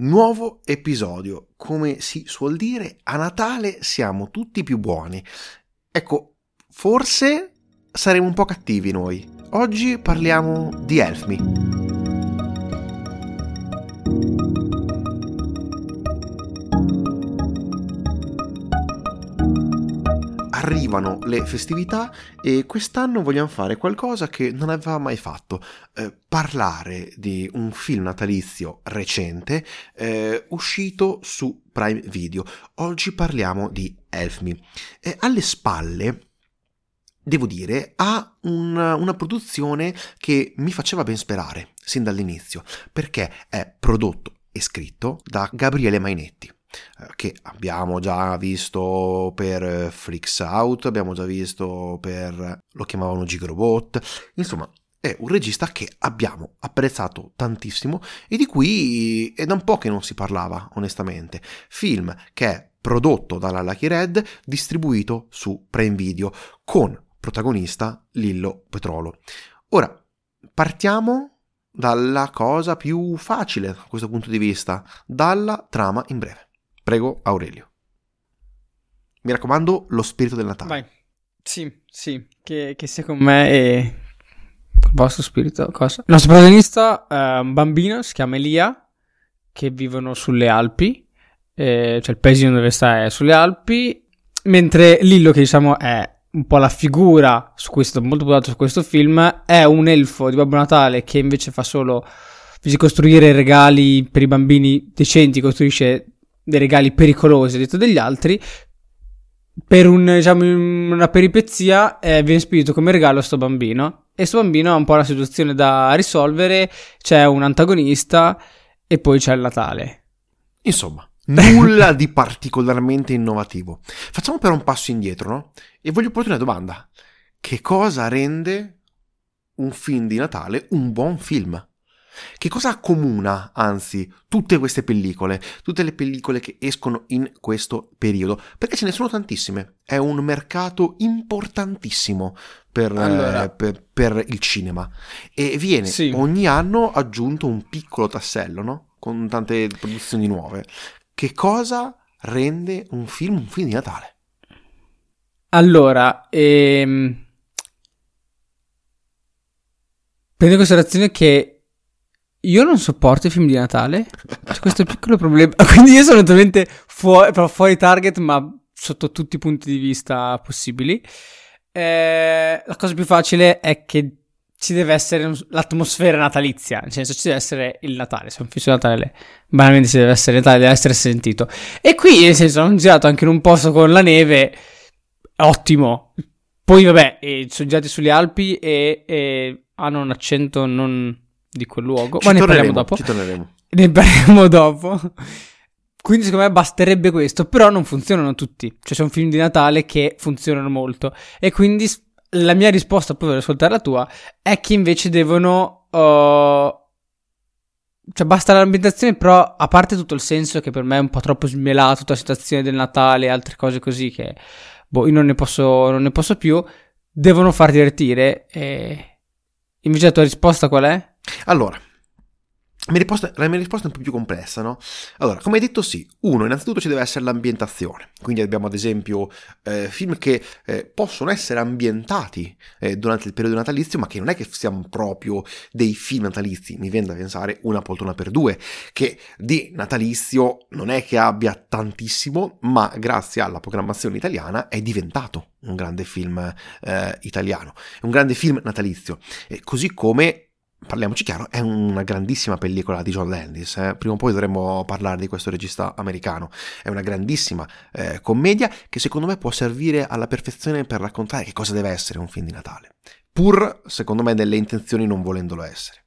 nuovo episodio. Come si suol dire, a Natale siamo tutti più buoni. Ecco, forse saremo un po' cattivi noi. Oggi parliamo di Elfmi. Arrivano le festività e quest'anno vogliamo fare qualcosa che non aveva mai fatto, eh, parlare di un film natalizio recente eh, uscito su Prime Video. Oggi parliamo di Elfmi. Eh, alle spalle devo dire, ha una, una, produzione che mi faceva ben sperare sin dall'inizio, perché è prodotto e scritto da Gabriele Mainetti. Eh, che abbiamo già visto per eh, Freaks Out, abbiamo già visto per lo chiamavano Gigrobot, insomma è un regista che abbiamo apprezzato tantissimo e di cui è da un po' che non si parlava onestamente. Film che è prodotto dalla Lucky Red, distribuito su Prime Video con protagonista Lillo Petrolo. Ora partiamo dalla cosa più facile da questo punto di vista, dalla trama in breve. Prego, Aurelio. Mi raccomando, lo spirito del Natale. Vai. Sì, sì, che, che secondo me è il vostro spirito. Cosa? Il nostro protagonista è un bambino, si chiama Elia, che vivono sulle Alpi. Eh, cioè il paesino dove sta è sulle Alpi. Mentre Lillo, che diciamo è un po' la figura su cui è stato molto puntato su questo film, è un elfo di Babbo Natale che invece fa solo costruire regali per i bambini decenti, costruisce dei regali pericolosi detto degli altri. Per un, diciamo, una peripezia eh, viene spedito come regalo a sto bambino. E sto bambino ha un po' una situazione da risolvere. C'è un antagonista e poi c'è il Natale. Insomma, nulla di particolarmente innovativo. Facciamo però un passo indietro, no? E voglio porti una domanda. Che cosa rende un film di Natale un buon film? Che cosa accomuna, anzi, tutte queste pellicole, tutte le pellicole che escono in questo periodo? Perché ce ne sono tantissime. È un mercato importantissimo per, allora. eh, per, per il cinema. E viene sì. ogni anno aggiunto un piccolo tassello, no? Con tante produzioni nuove. Che cosa rende un film un film di Natale? Allora, ehm... prendo in considerazione che io non sopporto i film di Natale. C'è questo piccolo problema. Quindi io sono totalmente fuori, fuori target, ma sotto tutti i punti di vista possibili. Eh, la cosa più facile è che ci deve essere l'atmosfera natalizia, nel senso ci deve essere il Natale, se è un film di Natale, banalmente ci deve essere Natale, deve essere sentito. E qui, nel senso, hanno girato anche in un posto con la neve, ottimo. Poi, vabbè, eh, sono girati sulle Alpi e, e hanno un accento non di quel luogo. Ci ma ne parliamo dopo. Ci torneremo. Ne parliamo dopo. Quindi secondo me basterebbe questo, però non funzionano tutti. Cioè un film di Natale che funzionano molto. E quindi la mia risposta, poi per ascoltare la tua, è che invece devono... Uh... Cioè basta l'ambientazione, però a parte tutto il senso che per me è un po' troppo smelato, tutta la situazione del Natale e altre cose così che... Boh, io non ne posso, non ne posso più. Devono far divertire e... Invece la tua risposta qual è? Allora, la mia, risposta, la mia risposta, è un po' più complessa, no? Allora, come hai detto, sì. Uno, innanzitutto ci deve essere l'ambientazione. Quindi abbiamo ad esempio eh, film che eh, possono essere ambientati eh, durante il periodo natalizio, ma che non è che siano proprio dei film natalizi. Mi viene da pensare Una poltrona per due, che di natalizio non è che abbia tantissimo, ma grazie alla programmazione italiana è diventato un grande film eh, italiano. un grande film natalizio. così come parliamoci chiaro, è una grandissima pellicola di John Landis. Eh? Prima o poi dovremmo parlare di questo regista americano. È una grandissima eh, commedia che secondo me può servire alla perfezione per raccontare che cosa deve essere un film di Natale. Pur, secondo me, nelle intenzioni non volendolo essere.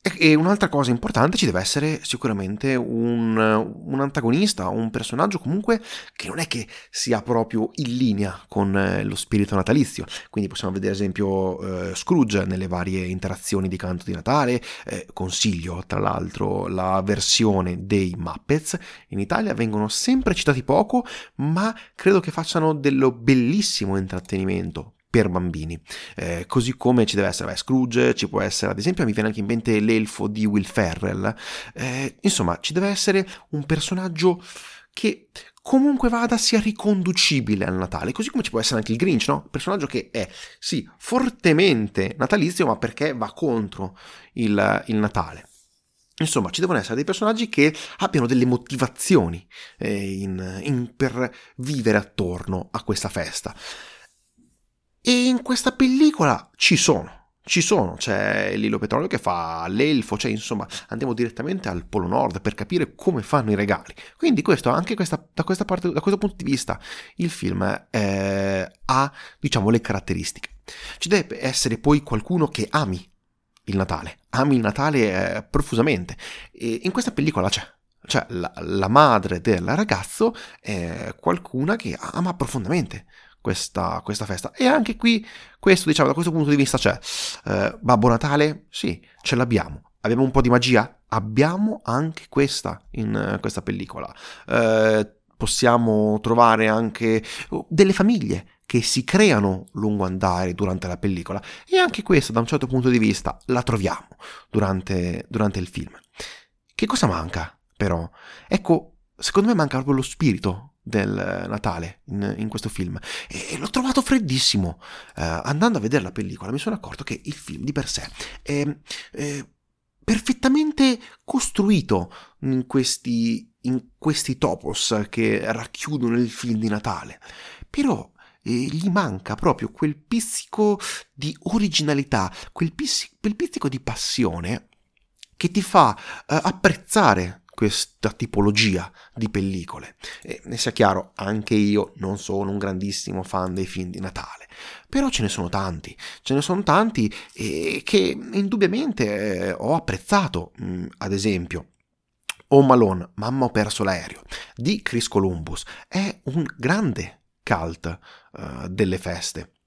E un'altra cosa importante ci deve essere sicuramente un, un, antagonista, un personaggio comunque che non è che sia proprio in linea con eh, lo spirito natalizio. Quindi possiamo vedere ad esempio eh, Scrooge nelle varie interazioni di canto di Natale. Eh, consiglio tra l'altro la versione dei Muppets. In Italia vengono sempre citati poco, ma credo che facciano dello bellissimo intrattenimento per bambini. Eh, così come ci deve essere beh, Scrooge, ci può essere, ad esempio, mi viene anche in mente l'elfo di Will Ferrell. Eh, insomma, ci deve essere un personaggio che comunque vada sia riconducibile al Natale, così come ci può essere anche il Grinch, no? Personaggio che è, sì, fortemente natalizio, ma perché va contro il, il Natale. Insomma, ci devono essere dei personaggi che abbiano delle motivazioni eh, in, in, per vivere attorno a questa festa. E in questa pellicola ci sono. Ci sono, c'è Lilo Petrolio che fa l'elfo, cioè insomma andiamo direttamente al Polo Nord per capire come fanno i regali. Quindi questo, anche questa, da, questa parte, da questo punto di vista il film eh, ha diciamo le caratteristiche. Ci deve essere poi qualcuno che ami il Natale, ami il Natale eh, profusamente e in questa pellicola c'è. Cioè la, la madre del ragazzo è qualcuna che ama profondamente questa, questa, festa. E anche qui, questo, diciamo, da questo punto di vista c'è. Eh, Babbo Natale? Sì, ce l'abbiamo. Abbiamo un po' di magia? Abbiamo anche questa in uh, questa pellicola. Eh, possiamo trovare anche uh, delle famiglie che si creano lungo andare durante la pellicola. E anche questa, da un certo punto di vista, la troviamo durante, durante il film. Che cosa manca, però? Ecco, secondo me manca proprio lo spirito del Natale in, in questo film e, l'ho trovato freddissimo. Uh, andando a vedere la pellicola mi sono accorto che il film di per sé è, è perfettamente costruito in questi, in questi topos che racchiudono il film di Natale. Però eh, gli manca proprio quel pizzico di originalità, quel, pizzico, quel pizzico di passione che ti fa uh, apprezzare questa tipologia di pellicole. E ne sia chiaro, anche io non sono un grandissimo fan dei film di Natale, però ce ne sono tanti, ce ne sono tanti eh, che indubbiamente eh, ho apprezzato, mh, ad esempio. Home Alone, Mamma ho perso l'aereo, di Chris Columbus, è un grande cult uh, delle feste.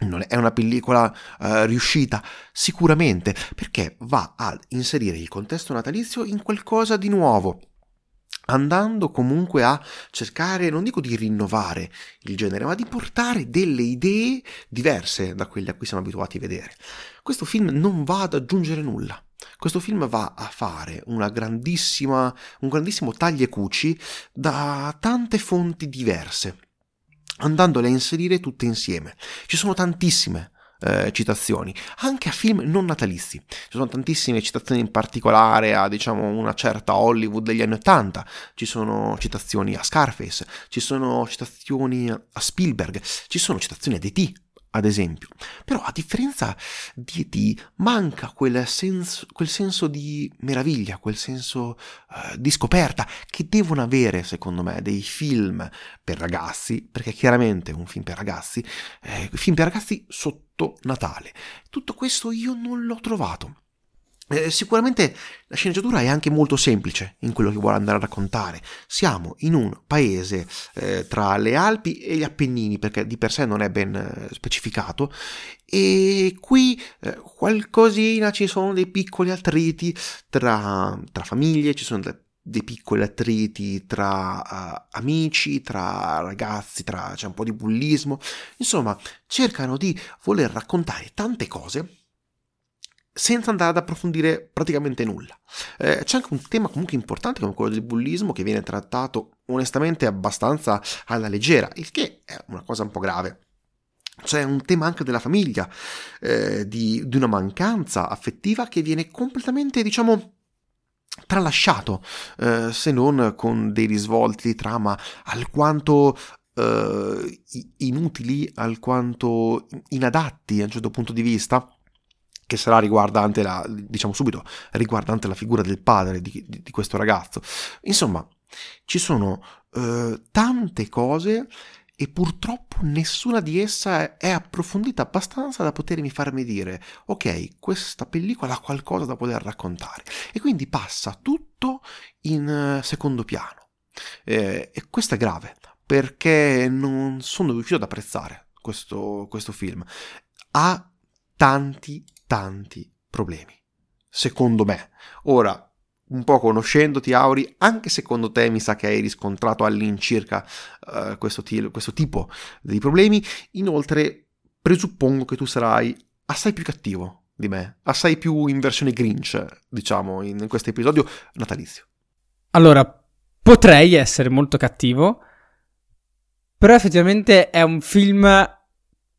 Non è una pellicola uh, riuscita sicuramente perché va a inserire il contesto natalizio in qualcosa di nuovo andando comunque a cercare, non dico di rinnovare il genere, ma di portare delle idee diverse da quelle a cui siamo abituati a vedere. Questo film non va ad aggiungere nulla. Questo film va a fare un grandissimo taglia e cuci da tante fonti diverse andandole a inserire tutte insieme. Ci sono tantissime eh, citazioni, anche a film non natalizi. Ci sono tantissime citazioni in particolare a diciamo una certa Hollywood degli anni 80, ci sono citazioni a Scarface, ci sono citazioni a Spielberg, ci sono citazioni a DT ad esempio. Però a differenza di E.T. manca quel senso, quel senso di meraviglia, quel senso uh, di scoperta che devono avere, secondo me, dei film per ragazzi, perché chiaramente è un film per ragazzi, eh, film per ragazzi sotto Natale. Tutto questo io non l'ho trovato. Eh, sicuramente la sceneggiatura è anche molto semplice in quello che vuole andare a raccontare. Siamo in un paese eh, tra le Alpi e gli Appennini, perché di per sé non è ben eh, specificato, e qui eh, qualcosina ci sono dei piccoli attriti tra, tra famiglie, ci sono de- dei piccoli attriti tra uh, amici, tra ragazzi, tra, c'è un po' di bullismo. Insomma, cercano di voler raccontare tante cose senza andare ad approfondire praticamente nulla. Eh, c'è anche un tema comunque importante come quello del bullismo che viene trattato onestamente abbastanza alla leggera, il che è una cosa un po' grave. C'è un tema anche della famiglia, eh, di, di, una mancanza affettiva che viene completamente, diciamo, tralasciato, eh, se non con dei risvolti di trama alquanto eh, inutili, alquanto inadatti a un certo punto di vista che sarà riguardante la, diciamo subito, riguardante la figura del padre di, di, di questo ragazzo. Insomma, ci sono eh, tante cose e purtroppo nessuna di esse è approfondita abbastanza da potermi farmi dire ok, questa pellicola ha qualcosa da poter raccontare e quindi passa tutto in uh, secondo piano. Eh, e questo è grave perché non sono riuscito ad apprezzare questo, questo film. Ha tanti tanti problemi. Secondo me. Ora, un po' conoscendoti, Auri, anche secondo te mi sa che hai riscontrato all'incirca uh, questo, t- questo tipo di problemi. Inoltre, presuppongo che tu sarai assai più cattivo di me, assai più in versione Grinch, diciamo, in questo episodio natalizio. Allora, potrei essere molto cattivo, però effettivamente è un film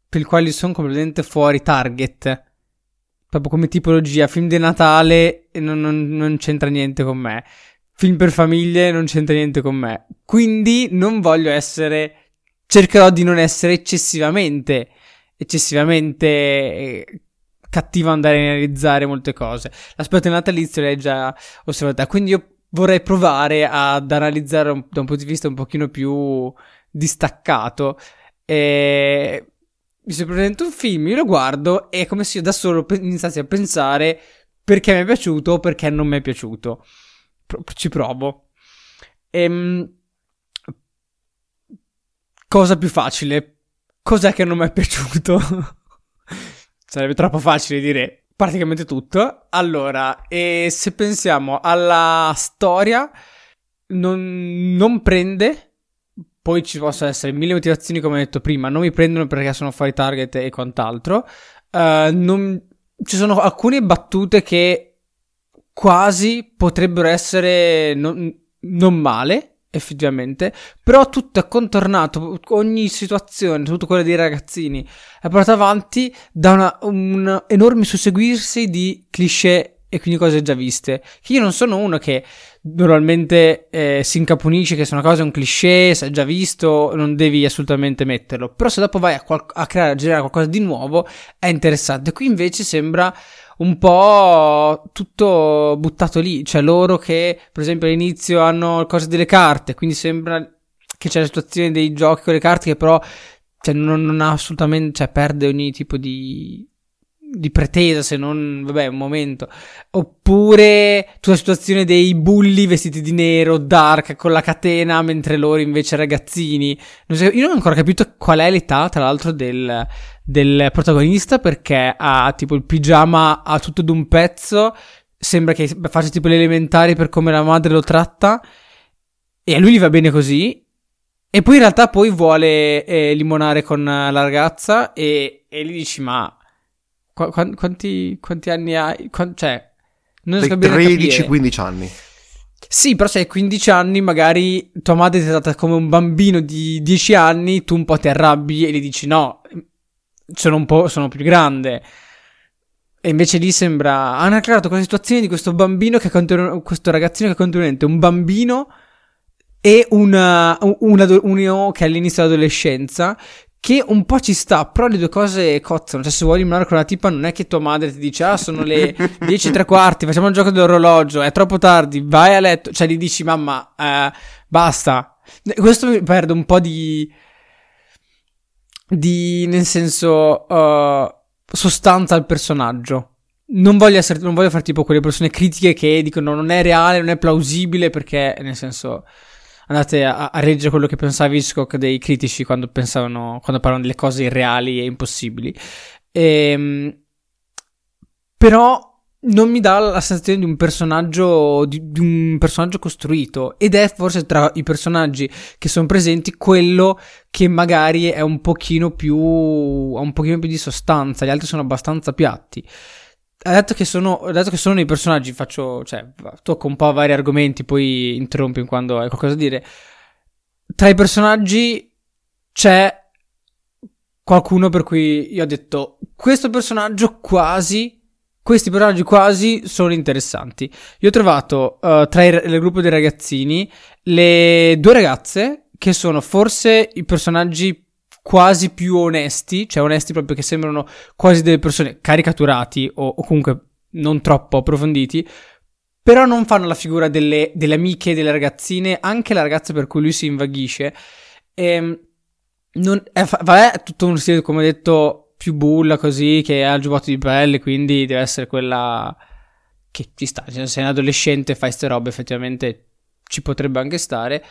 per il quale sono completamente fuori target. Proprio come tipologia, film di Natale non, non, non c'entra niente con me. Film per famiglie non c'entra niente con me. Quindi non voglio essere. Cercherò di non essere eccessivamente. Eccessivamente eh, cattivo andare a analizzare molte cose. L'aspetto natalizio l'hai già osservato. Quindi io vorrei provare ad analizzare un, da un punto di vista un pochino più distaccato. E mi si presenta un film, io lo guardo e è come se io da solo iniziassi a pensare perché mi è piaciuto o perché non mi è piaciuto. Ci provo. Ehm, cosa più facile? Cos'è che non mi è piaciuto? Sarebbe troppo facile dire praticamente tutto. Allora, e se pensiamo alla storia, non, non prende poi ci possono essere mille motivazioni, come ho detto prima. Non mi prendono perché sono fuori target e quant'altro. Uh, non... Ci sono alcune battute che quasi potrebbero essere non, non male, effettivamente, però tutto è contornato, ogni situazione, tutto quello dei ragazzini, è portato avanti da una, un enorme susseguirsi di cliché e quindi cose già viste. Che io non sono uno che normalmente eh, si incapunisce che se una cosa è un cliché, se è già visto, non devi assolutamente metterlo. Però se dopo vai a, qual- a creare, a generare qualcosa di nuovo, è interessante. Qui invece sembra un po' tutto buttato lì. Cioè loro che, per esempio, all'inizio hanno cose delle carte, quindi sembra che c'è la situazione dei giochi con le carte che però cioè, non, non ha assolutamente, cioè perde ogni tipo di di pretesa, se non, vabbè, un momento. Oppure tutta situazione dei bulli vestiti di nero, dark, con la catena, mentre loro invece ragazzini. Non so, io non ho ancora capito qual è l'età, tra l'altro, del, del protagonista, perché ha tipo il pigiama a tutto d'un pezzo, sembra che faccia tipo le elementari per come la madre lo tratta, e a lui gli va bene così. E poi in realtà poi vuole eh, limonare con la ragazza e, e gli dici ma Qu- quanti, quanti, anni hai? Qu- cioè, non riesco 13-15 anni. Sì, però se hai 15 anni, magari tua madre ti è trattata come un bambino di 10 anni, tu un po' ti arrabbi e gli dici no, sono un po' sono più grande. E invece lì sembra. Hanno creato quella situazione di questo bambino che è questo ragazzino che è continuamente un bambino e una, un, un, uno che è all'inizio dell'adolescenza che un po' ci sta, però le due cose cozzano. Cioè, se vuoi limonare con una tipa, non è che tua madre ti dice: Ah, sono le 10 e tre quarti, facciamo il gioco dell'orologio, è troppo tardi, vai a letto. Cioè, gli dici, mamma, eh, basta. Questo mi perde un po' di. di. nel senso. Uh, sostanza al personaggio. Non voglio, essere, non voglio fare tipo quelle persone critiche che dicono non è reale, non è plausibile, perché nel senso andate a, a reggere quello che pensava Hitchcock dei critici quando pensavano, quando parlano delle cose irreali e impossibili. E, ehm, però non mi dà la sensazione di un personaggio di, di, un personaggio costruito ed è forse tra i personaggi che sono presenti quello che magari è un pochino più ha un pochino più di sostanza gli altri sono abbastanza piatti detto che sono, detto che sono nei personaggi, faccio, cioè, tocco un po' vari argomenti, poi interrompi quando hai qualcosa da dire. Tra i personaggi c'è qualcuno per cui io ho detto, questo personaggio quasi, questi personaggi quasi sono interessanti. Io ho trovato uh, tra il, il gruppo dei ragazzini le due ragazze che sono forse i personaggi quasi più onesti, cioè onesti proprio che sembrano quasi delle persone caricaturati o, o comunque non troppo approfonditi, però non fanno la figura delle, delle, amiche, delle ragazzine, anche la ragazza per cui lui si invaghisce. E, ehm, non, è, vabbè, tutto un stile, come ho detto, più bulla così, che ha il giubbotto di pelle, quindi deve essere quella che ci sta. Se sei un adolescente e fai queste robe, effettivamente ci potrebbe anche stare.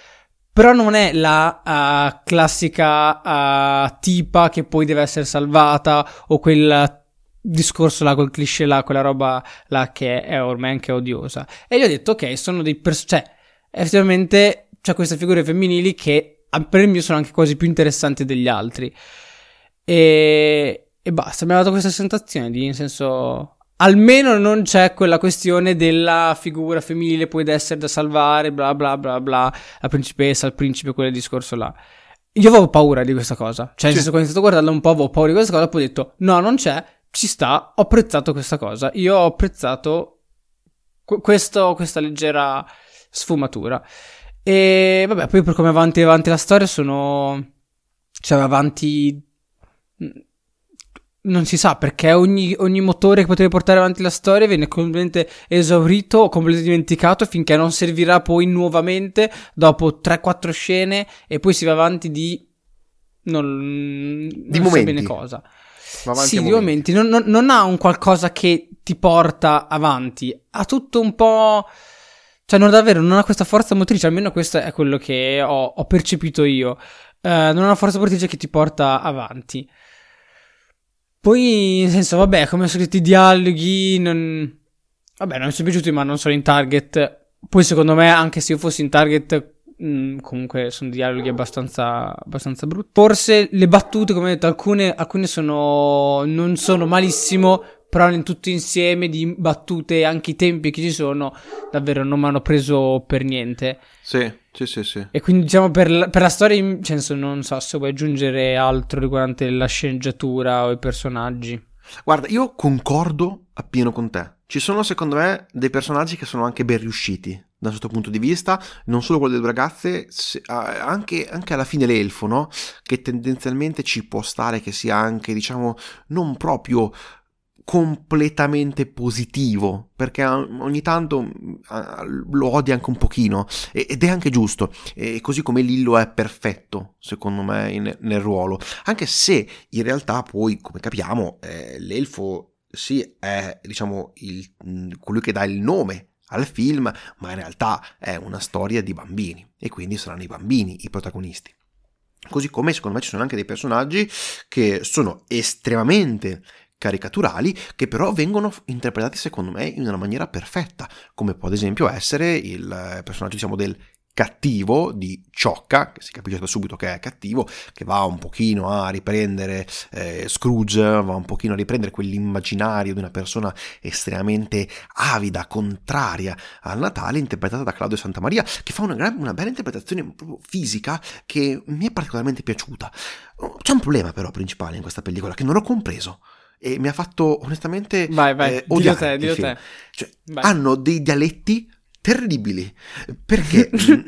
Però non è la uh, classica uh, tipa che poi deve essere salvata o quel discorso là, quel cliché là, quella roba là che è ormai anche odiosa. E gli ho detto, ok, sono dei personaggi... Cioè, effettivamente c'è queste figure femminili che per il mio sono anche quasi più interessanti degli altri. E, e basta. Mi ha dato questa sensazione di, in senso, almeno non c'è quella questione della figura femminile da essere da salvare, bla bla bla bla, la principessa, il principe, quel discorso là. Io avevo paura di questa cosa. Cioè, senso, quando ho iniziato a guardarla un po', avevo paura di questa cosa, poi ho detto, no, non c'è, ci sta, ho apprezzato questa cosa. Io ho apprezzato questo, questa leggera sfumatura. E vabbè, poi per come avanti avanti la storia sono... Cioè, avanti non si sa perché ogni, ogni, motore che potrebbe portare avanti la storia viene completamente esaurito o completamente dimenticato finché non servirà poi nuovamente dopo 3-4 scene e poi si va avanti di non, di non so bene cosa. Sì, di momenti. Non, non, non, ha un qualcosa che ti porta avanti, ha tutto un po'. Cioè, non davvero, non ha questa forza motrice, almeno questo è quello che ho, ho percepito io. Uh, non ha una forza motrice che ti porta avanti. Poi, nel senso, vabbè, come sono scritti i dialoghi, non... Vabbè, non mi sono piaciuti, ma non sono in target. Poi, secondo me, anche se io fossi in target, mh, mm, comunque sono dialoghi abbastanza, abbastanza brutti. Forse le battute, come ho detto, alcune, alcune sono... non sono malissimo, però in tutto insieme di battute, anche i tempi che ci sono, davvero non mi hanno preso per niente. Sì, sì, sì, sì. E quindi diciamo per la, per la storia, in senso, non so se vuoi aggiungere altro riguardante la sceneggiatura o i personaggi. Guarda, io concordo appieno con te. Ci sono, secondo me, dei personaggi che sono anche ben riusciti da un certo punto di vista, non solo quello delle due ragazze, se, anche, anche, alla fine l'elfo, no? Che tendenzialmente ci può stare che sia anche, diciamo, non proprio completamente positivo perché ogni tanto lo odia anche un pochino ed è anche giusto e così come Lillo è perfetto secondo me nel ruolo. Anche se in realtà poi come capiamo eh, l'elfo sì è diciamo il, colui che dà il nome al film ma in realtà è una storia di bambini e quindi saranno i bambini i protagonisti. Così come secondo me ci sono anche dei personaggi che sono estremamente caricaturali che però vengono interpretati secondo me in una maniera perfetta, come può ad esempio essere il personaggio diciamo del cattivo di Ciocca, che si capisce da subito che è cattivo, che va un pochino a riprendere eh, Scrooge, va un pochino a riprendere quell'immaginario di una persona estremamente avida, contraria al Natale, interpretata da Claudio Santamaria, che fa una, gran, una bella interpretazione proprio fisica che mi è particolarmente piaciuta. C'è un problema però principale in questa pellicola che non ho compreso e mi ha fatto onestamente vai, vai, eh, dillo te, dillo te. Cioè, hanno dei dialetti terribili. Perché? Mm,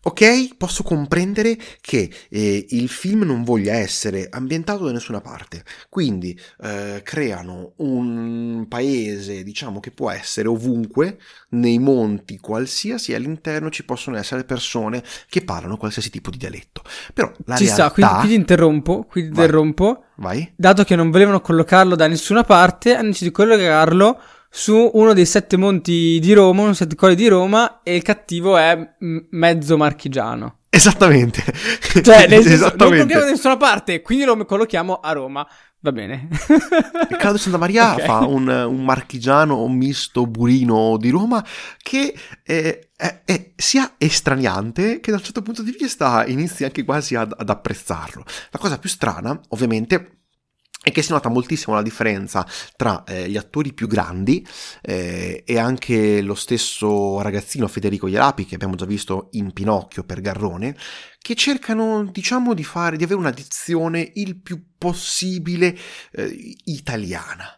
Ok, posso comprendere che eh, il film non voglia essere ambientato da nessuna parte, quindi eh, creano un paese, diciamo, che può essere ovunque, nei monti qualsiasi, all'interno ci possono essere persone che parlano qualsiasi tipo di dialetto. Però la ci realtà... sta, quindi, quindi interrompo, quindi Vai. interrompo. Vai. Dato che non volevano collocarlo da nessuna parte, hanno deciso di collocarlo su uno dei sette monti di Roma, uno dei sette colli di Roma, e il cattivo è mezzo marchigiano. Esattamente. Cioè, nel senso, Esattamente. non collochiamo da nessuna parte, quindi lo collochiamo a Roma. Va bene. Il Claudio Santa Maria okay. fa un, un, marchigiano un misto burino di Roma che è, è, è, sia estraniante che da un certo punto di vista inizi anche quasi ad, ad apprezzarlo. La cosa più strana, ovviamente, e che si nota moltissimo la differenza tra eh, gli attori più grandi eh, e anche lo stesso ragazzino Federico Ierapi che abbiamo già visto in Pinocchio per Garrone che cercano diciamo di fare di avere una dizione il più possibile eh, italiana.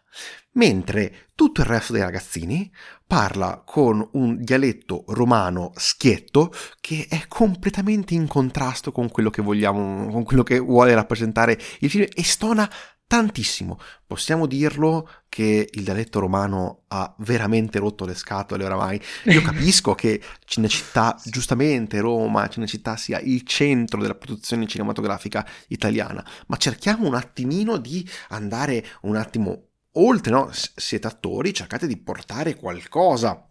Mentre tutto il resto dei ragazzini parla con un dialetto romano schietto che è completamente in contrasto con quello che vogliamo con quello che vuole rappresentare il film e stona tantissimo. Possiamo dirlo che il dialetto romano ha veramente rotto le scatole oramai. Io capisco che Cinecittà, giustamente Roma, Cinecittà sia il centro della produzione cinematografica italiana, ma cerchiamo un attimino di andare un attimo oltre, no? Siete attori, cercate di portare qualcosa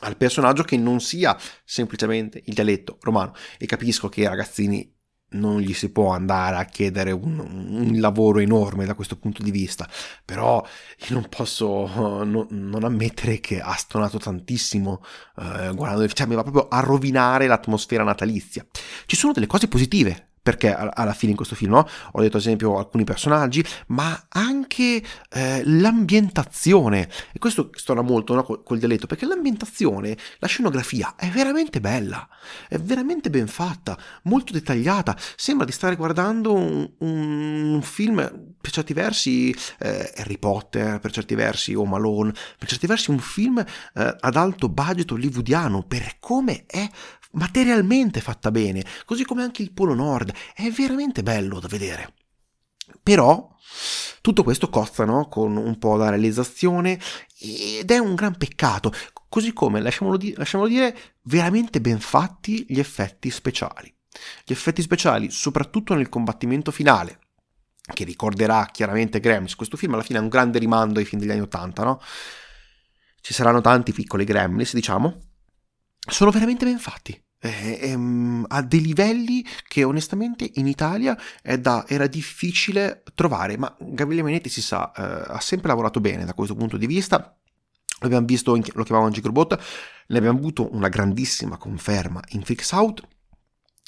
al personaggio che non sia semplicemente il dialetto romano. E capisco che i ragazzini non gli si può andare a chiedere un, un, lavoro enorme da questo punto di vista, però io non posso no, non ammettere che ha stonato tantissimo eh, guardando, cioè mi va proprio a rovinare l'atmosfera natalizia. Ci sono delle cose positive perché alla fine in questo film no? ho detto ad esempio alcuni personaggi, ma anche eh, l'ambientazione. E questo stona molto no? col, dialetto, perché l'ambientazione, la scenografia è veramente bella, è veramente ben fatta, molto dettagliata. Sembra di stare guardando un, un film, per certi versi eh, Harry Potter, per certi versi Home Alone, per certi versi un film eh, ad alto budget hollywoodiano, per come è materialmente fatta bene, così come anche il Polo Nord, è veramente bello da vedere. Però tutto questo costa no? con un po' la realizzazione ed è un gran peccato, così come, lasciamolo, di- lasciamolo dire, veramente ben fatti gli effetti speciali. Gli effetti speciali, soprattutto nel combattimento finale, che ricorderà chiaramente Gremlins, questo film alla fine è un grande rimando ai film degli anni Ottanta, no? Ci saranno tanti piccoli Gremlins, diciamo, sono veramente ben fatti eh, ehm, a dei livelli che onestamente in Italia da, era difficile trovare, ma Gabriele Menetti si sa, eh, ha sempre lavorato bene da questo punto di vista. L'abbiamo visto, in, lo chiamavano Gigrobot, ne abbiamo avuto una grandissima conferma in Fix Out.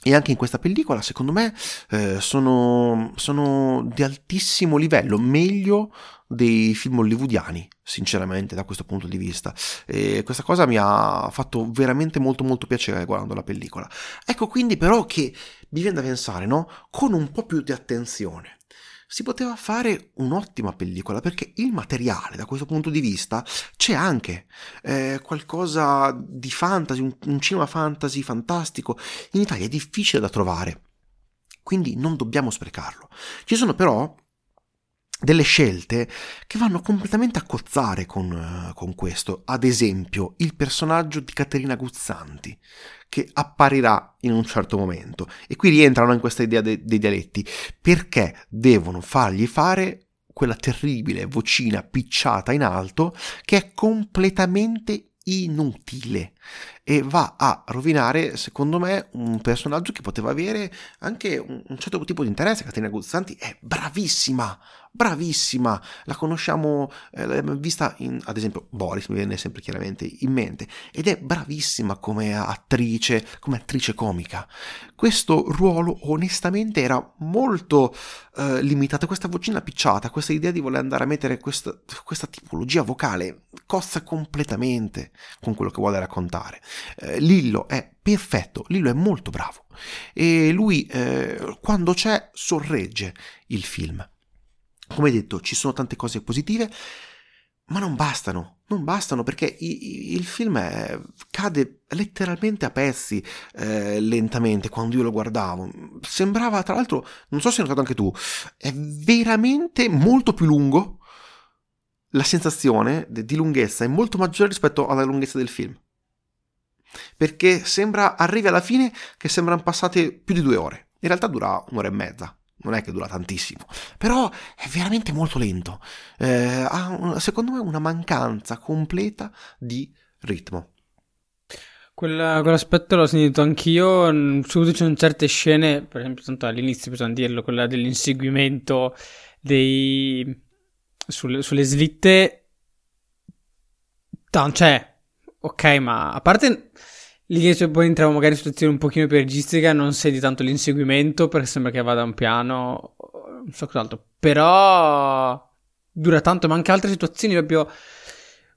E anche in questa pellicola, secondo me, eh, sono, sono di altissimo livello, meglio dei film hollywoodiani, sinceramente, da questo punto di vista. E questa cosa mi ha fatto veramente molto molto piacere guardando la pellicola. Ecco quindi però che mi viene da pensare, no? Con un po' più di attenzione. Si poteva fare un'ottima pellicola perché il materiale da questo punto di vista c'è anche eh, qualcosa di fantasy, un, un cinema fantasy fantastico. In Italia è difficile da trovare, quindi non dobbiamo sprecarlo. Ci sono però delle scelte che vanno completamente a cozzare con, uh, con, questo. Ad esempio, il personaggio di Caterina Guzzanti, che apparirà in un certo momento. E qui rientrano in questa idea de- dei dialetti, perché devono fargli fare quella terribile vocina picciata in alto che è completamente inutile e va a rovinare, secondo me, un personaggio che poteva avere anche un certo tipo di interesse. Caterina Guzzanti è bravissima, bravissima, la conosciamo, eh, l'abbiamo vista in, ad esempio, Boris mi viene sempre chiaramente in mente, ed è bravissima come attrice, come attrice comica. Questo ruolo onestamente era molto eh, limitato, questa vocina picciata, questa idea di voler andare a mettere questa, questa tipologia vocale cozza completamente con quello che vuole raccontare. Eh, Lillo è perfetto, Lillo è molto bravo e lui eh, quando c'è sorregge il film. Come detto, ci sono tante cose positive, ma non bastano, non bastano perché i, i, il film è, cade letteralmente a pezzi eh, lentamente quando io lo guardavo. Sembrava, tra l'altro, non so se hai notato anche tu, è veramente molto più lungo. La sensazione di lunghezza è molto maggiore rispetto alla lunghezza del film perché sembra, arrivi alla fine che sembrano passate più di due ore. In realtà dura un'ora e mezza, non è che dura tantissimo, però è veramente molto lento. Eh, ha secondo me una mancanza completa di ritmo. Quella, quell'aspetto l'ho sentito anch'io. Subito ci sono certe scene, per esempio, tanto all'inizio bisogna dirlo, quella dell'inseguimento dei, sulle, sulle slitte. Cioè, ok, ma a parte lì che poi entriamo magari in situazioni un pochino più registiche, non senti tanto l'inseguimento perché sembra che vada un piano, non so cos'altro, però dura tanto, ma anche altre situazioni proprio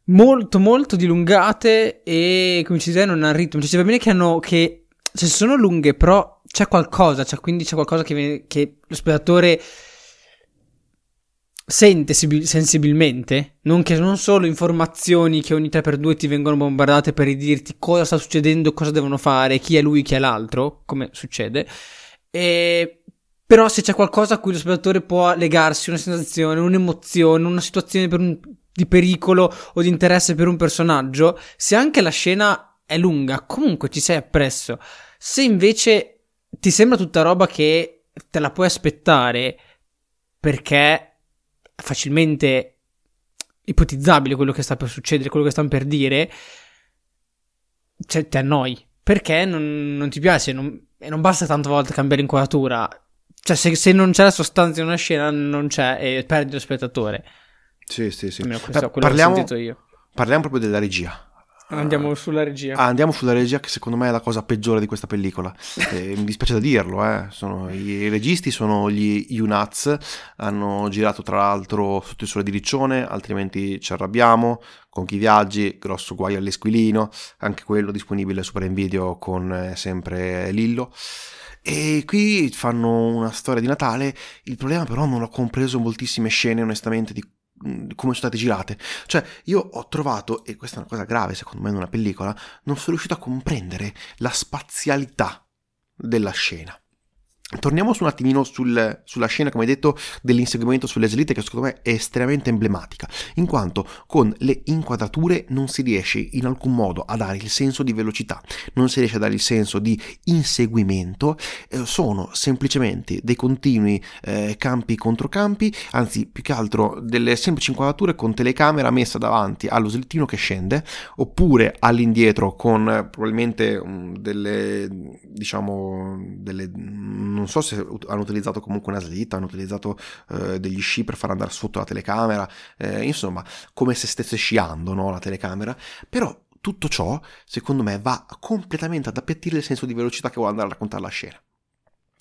molto molto dilungate e come ci dice non ha ritmo, cioè si va bene che hanno che cioè sono lunghe, però c'è qualcosa, cioè quindi c'è qualcosa che, viene, che lo spettatore sente sensibilmente, non, che, non solo informazioni che ogni 3x2 ti vengono bombardate per dirti cosa sta succedendo, cosa devono fare, chi è lui, chi è l'altro, come succede, e, però se c'è qualcosa a cui lo spettatore può legarsi, una sensazione, un'emozione, una situazione per un, di pericolo o di interesse per un personaggio, se anche la scena è lunga, comunque ci sei appresso. Se invece ti sembra tutta roba che te la puoi aspettare perché facilmente ipotizzabile quello che sta per succedere, quello che stanno per dire, cioè, ti annoi. Perché non, non ti piace non, e non basta tante volte cambiare inquadratura. Cioè, se, se, non c'è la sostanza in una scena, non c'è e perdi lo spettatore. Sì, sì, sì. Almeno questo quello parliamo, che ho sentito io. Parliamo proprio della regia. Andiamo sulla regia. Ah, andiamo sulla regia, che secondo me è la cosa peggiore di questa pellicola. Eh, mi dispiace da dirlo, eh. sono, i registi sono gli Unats, hanno girato tra l'altro sotto il sole di Riccione, altrimenti ci arrabbiamo, con chi viaggi, grosso guaio all'esquilino, anche quello disponibile su Prime Video con eh, sempre Lillo. E qui fanno una storia di Natale. Il problema, però, non ho compreso moltissime scene, onestamente, di come sono state girate. Cioè, io ho trovato, e questa è una cosa grave secondo me in una pellicola, non sono riuscito a comprendere la spazialità della scena. Torniamo su un attimino sul, sulla scena, come detto, dell'inseguimento sulle slite, che secondo me è estremamente emblematica, in quanto con le inquadrature non si riesce in alcun modo a dare il senso di velocità, non si riesce a dare il senso di inseguimento, eh, sono semplicemente dei continui eh, campi contro campi, anzi più che altro delle semplici inquadrature con telecamera messa davanti allo slittino che scende, oppure all'indietro con eh, probabilmente um, delle, diciamo, delle non so se hanno utilizzato comunque una slitta, hanno utilizzato eh, degli sci per far andare sotto la telecamera, eh, insomma, come se stesse sciando no, la telecamera, però tutto ciò, secondo me, va completamente ad appiattire il senso di velocità che vuole andare a raccontare la scena.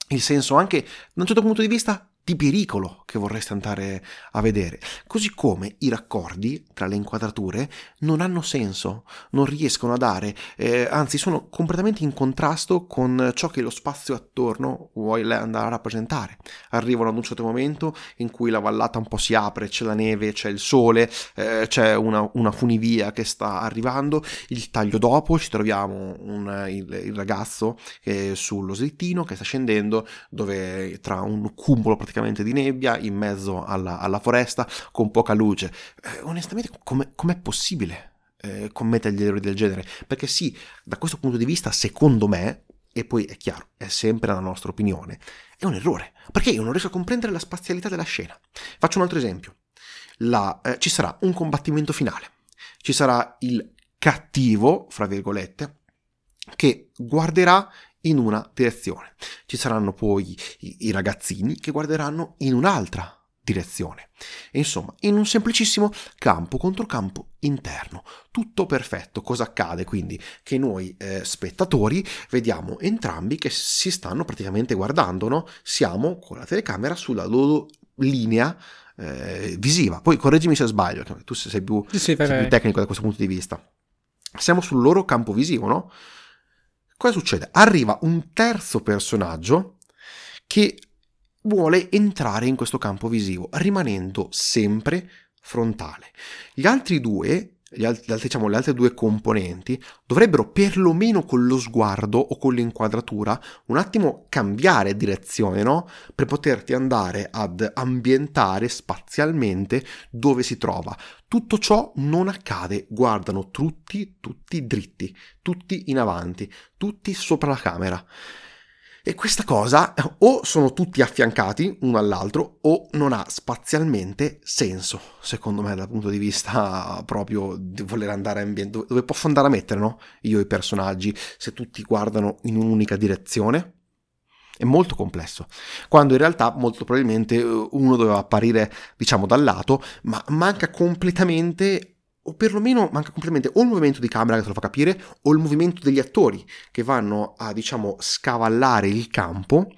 Il senso anche, da un certo punto di vista, di pericolo che vorreste andare a vedere. Così come i raccordi tra le inquadrature non hanno senso, non riescono a dare, eh, anzi sono completamente in contrasto con ciò che lo spazio attorno vuole andare a rappresentare. Arrivano ad un certo momento in cui la vallata un po' si apre, c'è la neve, c'è il sole, eh, c'è una, una, funivia che sta arrivando, il taglio dopo ci troviamo un, il, il, ragazzo eh, sullo slittino che sta scendendo dove tra un cumulo praticamente praticamente di nebbia in mezzo alla, alla foresta con poca luce. Eh, onestamente, come, com'è possibile eh, commettere degli errori del genere? Perché sì, da questo punto di vista, secondo me, e poi è chiaro, è sempre la nostra opinione, è un errore, perché io non riesco a comprendere la spazialità della scena. Faccio un altro esempio. La, eh, ci sarà un combattimento finale, ci sarà il cattivo, fra virgolette, che guarderà in una direzione. Ci saranno poi i, i ragazzini che guarderanno in un'altra direzione. E insomma, in un semplicissimo campo contro campo interno. Tutto perfetto. Cosa accade quindi? Che noi eh, spettatori vediamo entrambi che si stanno praticamente guardando, no? Siamo con la telecamera sulla loro linea eh, visiva. Poi correggimi se sbaglio, tu sei più, sì, sei più tecnico da questo punto di vista. Siamo sul loro campo visivo, no? Cosa succede? Arriva un terzo personaggio che vuole entrare in questo campo visivo, rimanendo sempre frontale. Gli altri due altri, diciamo, le altre due componenti dovrebbero perlomeno con lo sguardo o con l'inquadratura un attimo cambiare direzione, no? Per poterti andare ad ambientare spazialmente dove si trova. Tutto ciò non accade, guardano tutti, tutti dritti, tutti in avanti, tutti sopra la camera. E questa cosa o sono tutti affiancati uno all'altro o non ha spazialmente senso, secondo me, dal punto di vista proprio di voler andare a ambiente, dove posso andare a mettere, no? Io i personaggi, se tutti guardano in un'unica direzione. È molto complesso, quando in realtà molto probabilmente eh, uno doveva apparire, diciamo, dal lato, ma manca completamente o perlomeno manca completamente o il movimento di camera che te lo fa capire o il movimento degli attori che vanno a diciamo scavallare il campo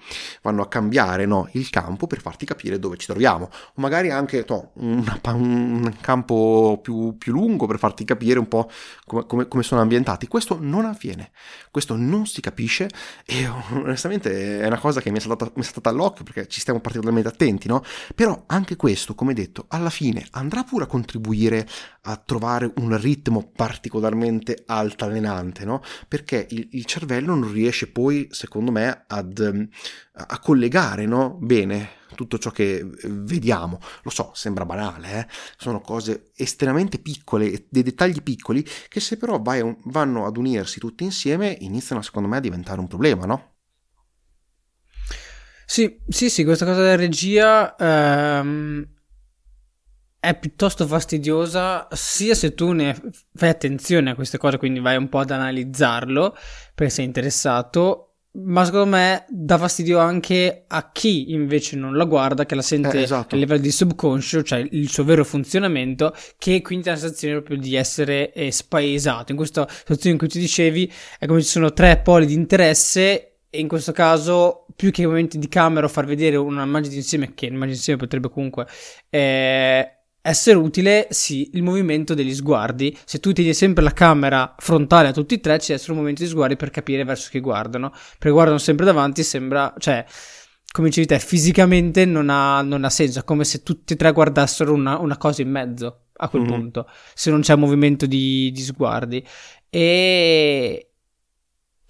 vanno a cambiare no, il campo per farti capire dove ci troviamo. O magari anche no, un, un, campo più, più, lungo per farti capire un po' come, come, come, sono ambientati. Questo non avviene. Questo non si capisce e onestamente è una cosa che mi è stata, mi è stata all'occhio perché ci stiamo particolarmente attenti no? però anche questo come detto alla fine andrà pure a contribuire a trovare un ritmo particolarmente altalenante, no? Perché il, il cervello non riesce poi, secondo me, ad, ehm, a collegare no? bene tutto ciò che vediamo. Lo so, sembra banale, eh? sono cose estremamente piccole, dei dettagli piccoli che se però vai, vanno ad unirsi tutti insieme iniziano secondo me a diventare un problema, no? Sì, sì, sì, questa cosa della regia ehm, è piuttosto fastidiosa sia se tu ne fai attenzione a queste cose, quindi vai un po' ad analizzarlo perché sei interessato, ma secondo me dà fastidio anche a chi invece non la guarda, che la sente Eh, esatto. a livello di subconscio, cioè il suo vero funzionamento, che quindi ha la sensazione proprio di essere eh, spaesato. In questa situazione in cui ti dicevi è come ci sono tre poli di interesse e in questo caso più che i momenti di camera o far vedere una immagine insieme, che l'immagine insieme potrebbe comunque eh, essere utile, sì, il movimento degli sguardi. Se tu tieni sempre la camera frontale a tutti e tre, c'è essere un movimento di sguardi per capire verso chi guardano. Perché guardano sempre davanti, sembra, cioè, come dicevi te, fisicamente non ha, non ha senso. È come se tutti e tre guardassero una, una cosa in mezzo a quel Mhm. punto, se non c'è movimento di, di sguardi. E.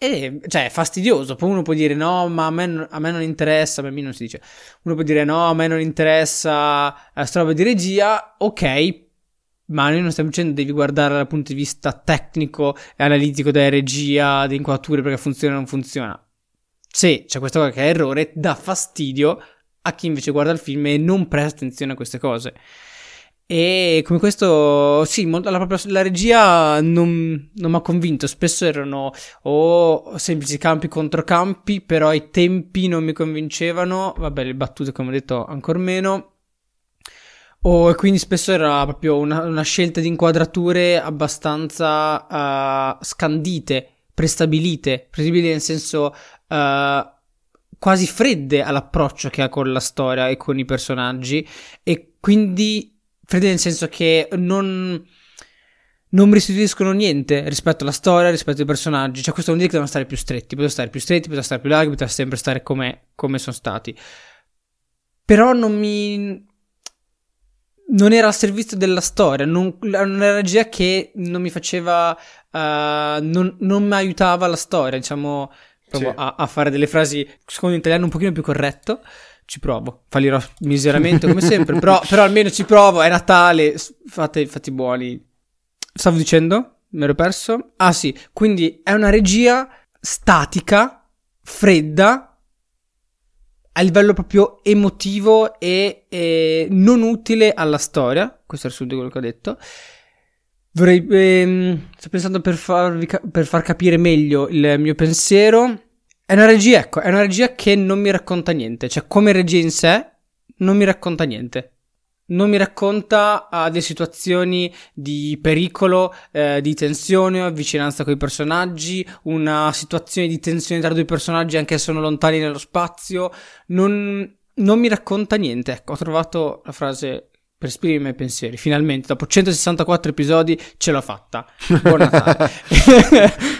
E, cioè, è fastidioso. Poi uno può dire no, ma a me, a me non interessa. Me non si dice. Uno può dire no, a me non interessa la roba di regia. Ok, ma noi non stiamo dicendo devi guardare dal punto di vista tecnico e analitico della regia, di inquadrature perché funziona o non funziona. Se c'è questa cosa che è errore, dà fastidio a chi invece guarda il film e non presta attenzione a queste cose. E come questo, sì, molto- la, la regia non, non mi ha convinto. Spesso erano o semplici campi contro campi, però i tempi non mi convincevano. Vabbè, le battute, come ho detto, ancora meno. O e quindi spesso era proprio una, una scelta di inquadrature abbastanza eh, scandite, prestabilite, prestabili nel senso eh, quasi fredde all'approccio che ha con la storia e con i personaggi e quindi fredde nel senso che non, non mi restituiscono niente rispetto alla storia, rispetto ai personaggi. Cioè, questo vuol dire che devono stare più stretti. Potevano stare più stretti, potevano stare più larghi, potevano sempre stare come, come sono stati. Però non mi. Non era al servizio della storia. Non, una regia che non mi faceva. eh, non, non mi aiutava la storia, diciamo. Sì. a, a fare delle frasi, secondo italiano, un pochino più corretto. Ci provo. Fallirò miseramente come sempre. però, però almeno ci provo. È Natale. Fate, fate i buoni. Stavo dicendo? Mi ero perso. Ah sì, quindi è una regia statica, fredda, a livello proprio emotivo e, e non utile alla storia. Questo è il di quello che ho detto. Vorrei, ehm, sto pensando per, farvi per far capire meglio il mio pensiero. È una regia, ecco, è una regia che non mi racconta niente. Cioè, come regia in sé, non mi racconta niente. Non mi racconta ah, delle situazioni di pericolo, eh, di tensione, vicinanza con i personaggi, una situazione di tensione tra due personaggi anche se sono lontani nello spazio. Non, non mi racconta niente. Ecco, ho trovato la frase per esprimere i miei pensieri. Finalmente, dopo 164 episodi, ce l'ho fatta. Buon Natale.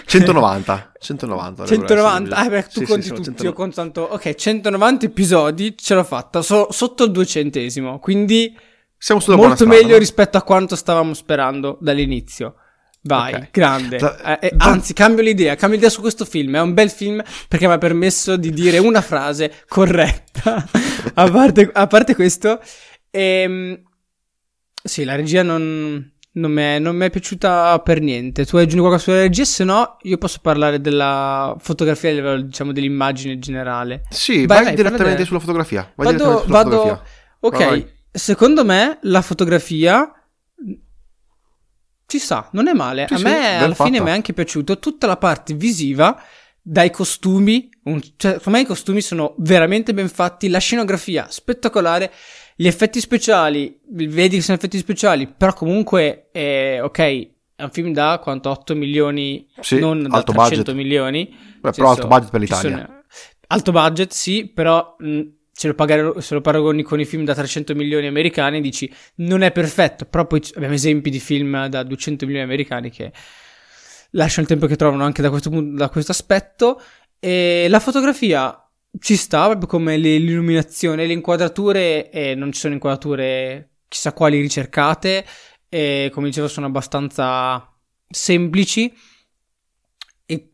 190. 190. dovrebbero 190, essere. ah, beh, tu Sì, sì, conti sono tutti, 190. io conto tanto. Ok, 190 episodi ce l'ho fatta, so- sotto il duecentesimo, quindi Siamo sulla molto strada, meglio no? rispetto a quanto stavamo sperando dall'inizio. Vai, Ok. grande. Da- Eh, eh, da- anzi, cambio l'idea, cambio l'idea su questo film. È un bel film perché mi ha permesso di dire una frase corretta. a, parte, a parte questo, ehm, sì, la regia non, non mi è, non mi è piaciuta per niente. Tu aggiungi qualcosa sulla regia? Se no, io posso parlare della fotografia a livello, diciamo, dell'immagine generale. Sì, Vai, vai, vai, direttamente sulla fotografia. Vai Vado, direttamente sulla vado. fotografia. Ok, Vai, secondo me la fotografia ci sta, non è male. Sì, a sì, me ben alla fine fatta. mi è anche piaciuto tutta la parte visiva, dai costumi. un- cioè, secondo me i costumi sono veramente ben fatti. La scenografia spettacolare. Gli effetti speciali, vedi che sono effetti speciali, però comunque, eh, ok, è un film da quanto 8 milioni, Sì, non da alto 300 budget. milioni. Beh, però senso, alto budget per l'Italia. sono- Alto budget, sì, però mh, se, lo pagare- se lo paragoni con i film da 300 milioni americani, dici non è perfetto. Però poi abbiamo esempi di film da 200 milioni americani che lasciano il tempo che trovano anche da questo, punto, da questo aspetto. E la fotografia ci sta, proprio come l'illuminazione, le inquadrature, e non ci sono inquadrature chissà quali ricercate, e come dicevo sono abbastanza semplici. E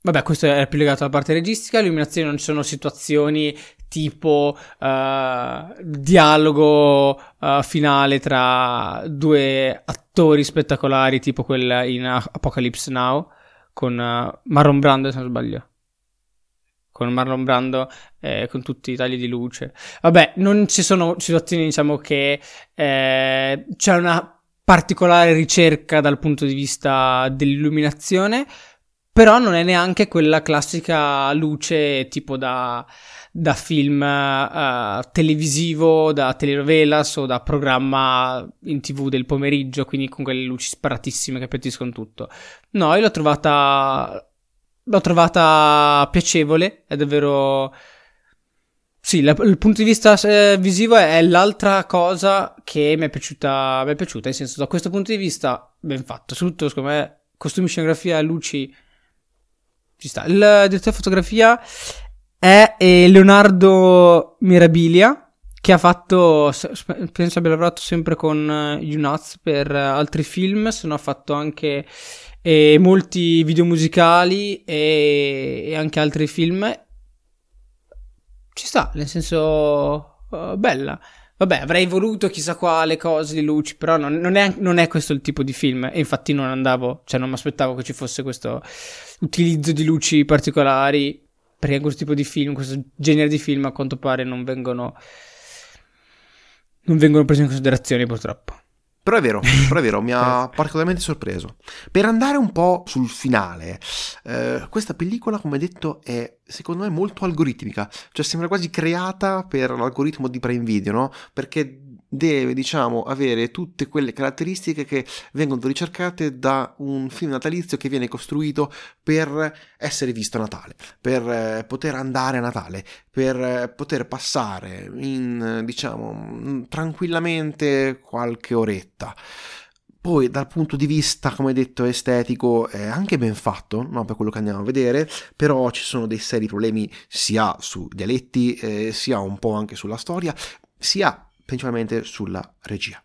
vabbè, questo è più legato alla parte registica. L'illuminazione non ci sono situazioni tipo eh, dialogo eh, finale tra due attori spettacolari, tipo quella in Apocalypse Now con eh, Marlon Brando, se non sbaglio. Con Marlon Brando eh, con tutti i tagli di luce. Vabbè, non ci sono situazioni, diciamo, che eh, c'è una particolare ricerca dal punto di vista dell'illuminazione, però non è neanche quella classica luce tipo da, da film uh, televisivo, da telenovelas o da programma in tv del pomeriggio, quindi con quelle luci sparatissime che appetiscono tutto. No, io l'ho trovata l'ho trovata piacevole, è davvero sì, la, il punto di vista eh, visivo è, è, l'altra cosa che mi è piaciuta, mi è piaciuta, nel senso da questo punto di vista ben fatto, soprattutto secondo me costumi, scenografia, luci ci sta. Il direttore di fotografia è eh, Leonardo Mirabilia, che ha fatto, penso abbia lavorato sempre con uh, Unaz per uh, altri film, se no ha fatto anche eh, molti video musicali e, e, anche altri film. Ci sta, nel senso, uh, bella. Vabbè, avrei voluto chissà quale cose di luci, però non, non, è, non, è, questo il tipo di film. E infatti non andavo, cioè non mi aspettavo che ci fosse questo utilizzo di luci particolari. Perché questo tipo di film, questo genere di film, a quanto pare non vengono. Non vengono presi in considerazione, purtroppo. Però è vero, però è vero, mi ha particolarmente sorpreso. Per andare un po' sul finale, eh, questa pellicola, come detto, è secondo me molto algoritmica, cioè sembra quasi creata per l'algoritmo di Prime Video, no? Perché deve, diciamo, avere tutte quelle caratteristiche che vengono ricercate da un film natalizio che viene costruito per essere visto a Natale, per eh, poter andare a Natale, per eh, poter passare in, diciamo, tranquillamente qualche oretta. Poi dal punto di vista, come detto, estetico è anche ben fatto, no? per quello che andiamo a vedere, però ci sono dei seri problemi sia su dialetti, eh, sia un po' anche sulla storia, sia principalmente sulla regia.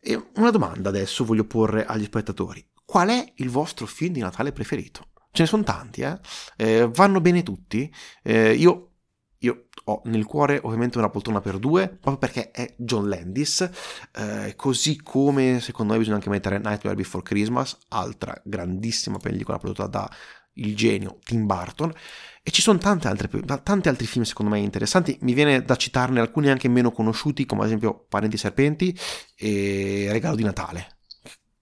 E una domanda adesso voglio porre agli spettatori. Qual è il vostro film di Natale preferito? Ce ne sono tanti, eh? eh vanno bene tutti. Eh, io, io, ho nel cuore ovviamente una poltrona per due, proprio perché è John Landis, eh, così come secondo me bisogna anche mettere Nightmare Before Christmas, altra grandissima pellicola prodotta da il genio Tim Burton. E ci sono tanti altri, tanti altri film secondo me interessanti, mi viene da citarne alcuni anche meno conosciuti, come ad esempio Parenti Serpenti e Regalo di Natale.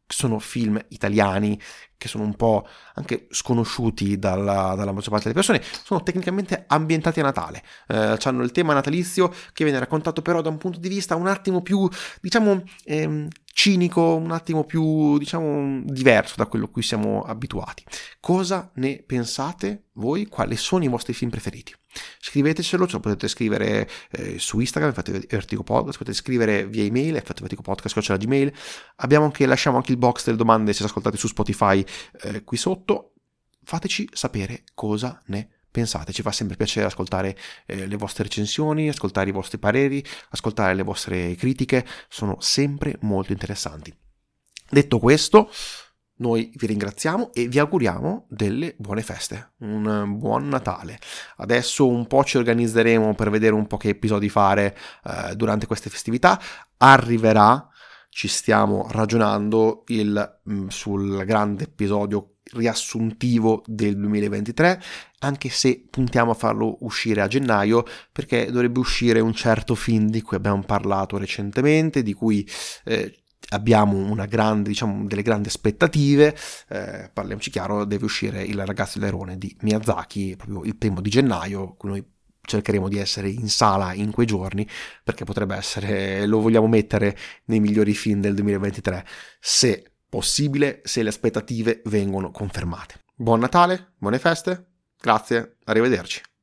Sono film italiani che sono un po' anche sconosciuti dalla, dalla maggior parte delle persone, sono tecnicamente ambientati a Natale. Eh, hanno il tema natalizio che viene raccontato però da un punto di vista un attimo più, diciamo, ehm, cinico, un attimo più, diciamo, diverso da quello a cui siamo abituati. Cosa ne pensate voi? Quali sono i vostri film preferiti? Scrivetecelo, ce lo potete scrivere eh, su Instagram, fate Vertigo Podcast, potete scrivere via email, fate Vertigo Podcast, c'è la Gmail. Abbiamo anche, lasciamo anche il box delle domande se ascoltate su Spotify eh, qui sotto. Fateci sapere cosa ne pensate ci fa sempre piacere ascoltare eh, le vostre recensioni, ascoltare i vostri pareri, ascoltare le vostre critiche, sono sempre molto interessanti. Detto questo, noi vi ringraziamo e vi auguriamo delle buone feste, un buon Natale. Adesso un po' ci organizzeremo per vedere un po' che episodi fare eh, durante queste festività. Arriverà, ci stiamo ragionando il, mm, sul grande episodio riassuntivo del 2023, anche se puntiamo a farlo uscire a gennaio, perché dovrebbe uscire un certo film di cui abbiamo parlato recentemente, di cui eh, abbiamo grande, diciamo, delle grandi aspettative. Eh, parliamoci chiaro, deve uscire Il ragazzo dell'airone di Miyazaki proprio il primo di gennaio, cui noi cercheremo di essere in sala in quei giorni perché potrebbe essere, lo vogliamo mettere nei migliori film del 2023 se possibile se le aspettative vengono confermate. Buon Natale, buone feste, grazie, arrivederci.